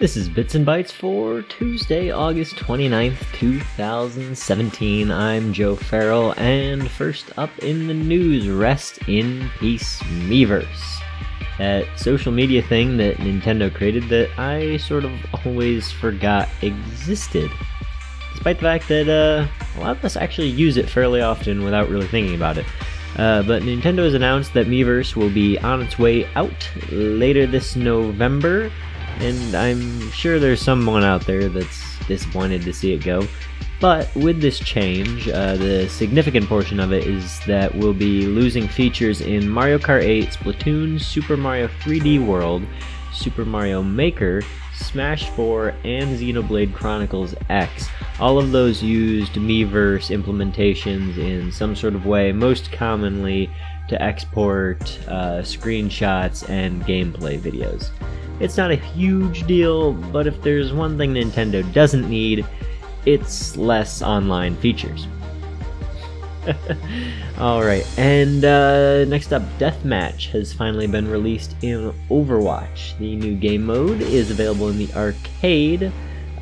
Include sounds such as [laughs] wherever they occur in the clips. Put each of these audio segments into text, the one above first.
This is Bits and Bytes for Tuesday, August 29th, 2017. I'm Joe Farrell, and first up in the news, rest in peace, Miiverse. That social media thing that Nintendo created that I sort of always forgot existed. Despite the fact that uh, a lot of us actually use it fairly often without really thinking about it. Uh, but Nintendo has announced that Miiverse will be on its way out later this November and I'm sure there's someone out there that's disappointed to see it go. But with this change, uh, the significant portion of it is that we'll be losing features in Mario Kart 8, Splatoon, Super Mario 3D World, Super Mario Maker, Smash 4, and Xenoblade Chronicles X. All of those used Miiverse implementations in some sort of way, most commonly to export uh, screenshots and gameplay videos. It's not a huge deal, but if there's one thing Nintendo doesn't need, it's less online features. [laughs] Alright, and uh, next up, Deathmatch has finally been released in Overwatch. The new game mode is available in the arcade.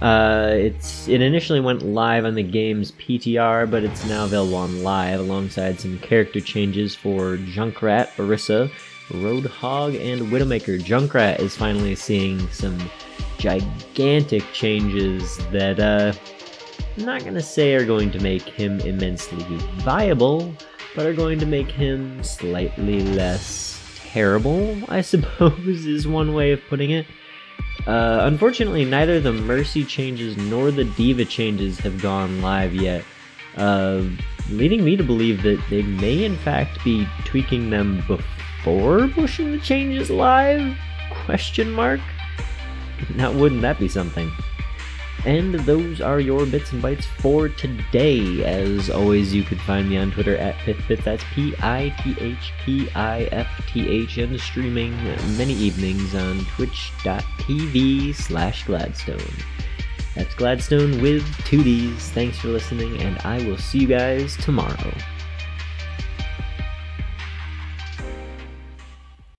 Uh, it's It initially went live on the game's PTR, but it's now available on live alongside some character changes for Junkrat, Orisa, Roadhog and Widowmaker. Junkrat is finally seeing some gigantic changes that uh, I'm not going to say are going to make him immensely viable, but are going to make him slightly less terrible, I [laughs] suppose is one way of putting it. Uh, unfortunately, neither the Mercy changes nor the D.Va changes have gone live yet, uh, leading me to believe that they may in fact be tweaking them before before pushing the changes live? Question mark? Now wouldn't that be something? And those are your bits and bytes for today. As always, you could find me on Twitter at PithPith, that's P-I-T-H-P-I-F-T-H, and streaming many evenings on twitch.tv slash Gladstone. That's Gladstone with two Ds. Thanks for listening, and I will see you guys tomorrow.